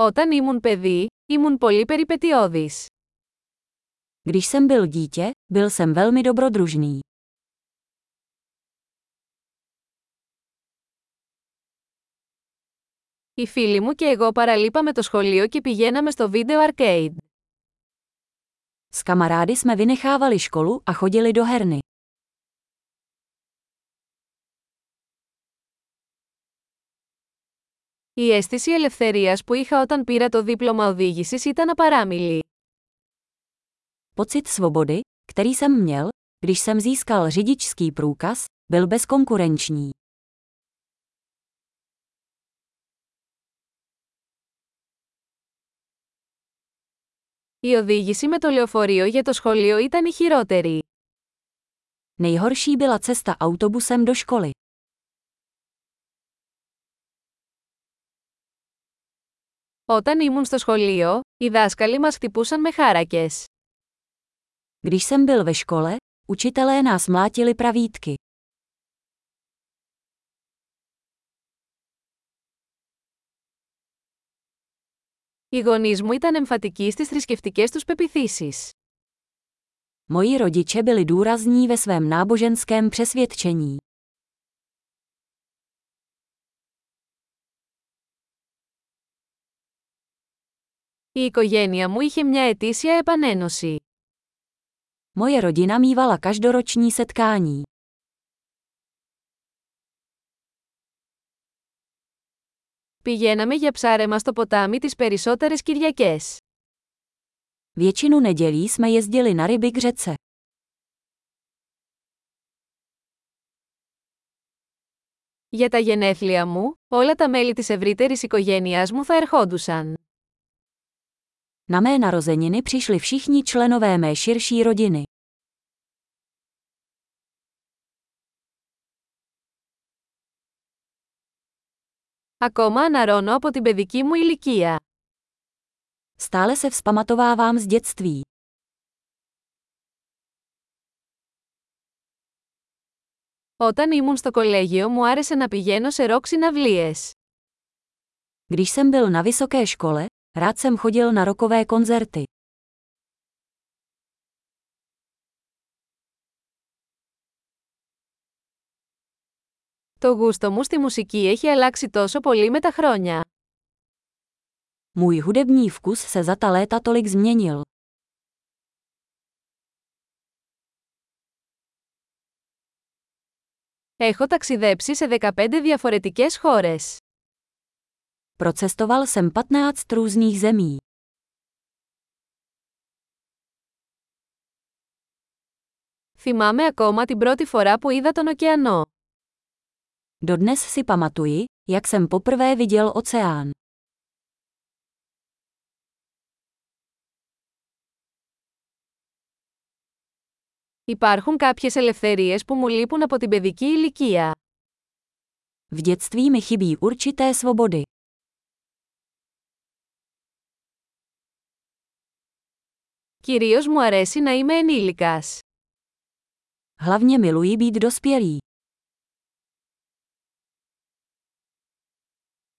Όταν ήμουν παιδί, ήμουν πολύ περιπετειώδης. Když jsem byl dítě, byl jsem velmi dobrodružný. Οι φίλοι μου και εγώ παραλείπαμε το σχολείο και πηγαίναμε στο βίντεο arcade. S kamarády jsme vynechávali školu a chodili do herny. Η αίσθηση ελευθερίας που είχα όταν πήρα το δίπλωμα οδήγησης ήταν απαράμιλη. Pocit svobody, který jsem měl, když jsem získal řidičský průkaz, byl bezkonkurenční. Η οδήγηση με το λεωφορείο για το σχολείο ήταν η χειρότερη. Nejhorší byla cesta autobusem do školy. Όταν ήμουν στο σχολείο, οι δάσκαλοι μας χτυπούσαν με χάρακες. Když jsem byl ve škole, učitelé nás mlátili pravítky. Οι γονείς μου ήταν εμφατικοί στις θρησκευτικές τους πεπιθήσεις. Moji rodiče byli důrazní ve svém náboženském přesvědčení. Η οικογένεια μου είχε μια ετήσια επανένωση. Moje rodina mývala každoroční setkání. Πηγαίναμε για ψάρεμα στο ποτάμι τις περισσότερες Κυριακές. Většinu nedělí jsme jezdili na ryby k řece. Για τα γενέθλια μου, όλα τα μέλη της ευρύτερης οικογένειάς μου θα ερχόντουσαν. Na mé narozeniny přišli všichni členové mé širší rodiny. Ακόμα αναρώνω από την παιδική μου ηλικία. Stále se vzpamatovávám z dětství. Όταν ήμουν στο κολέγιο μου άρεσε να πηγαίνω σε ροκ συναυλίες. Když jsem byl na vysoké škole, rád jsem chodil na rokové koncerty. Το γούστο μου στη μουσική έχει αλλάξει τόσο πολύ με τα χρόνια. Můj hudební vkus se za ta léta tolik změnil. Έχω ταξιδέψει σε 15 διαφορετικές χώρες. Procestoval jsem 15 různých zemí. Θυμάμαι ακόμα την πρώτη φορά που είδα τον ωκεανό. Dodnes si pamatuji, jak jsem poprvé viděl oceán. Υπάρχουν κάποιες ελευθερίες που μου λείπουν από την παιδική ηλικία. V dětství mi chybí určité svobody. Κυρίως μου αρέσει να είμαι ενήλικας. Hlavně miluji být dospělý.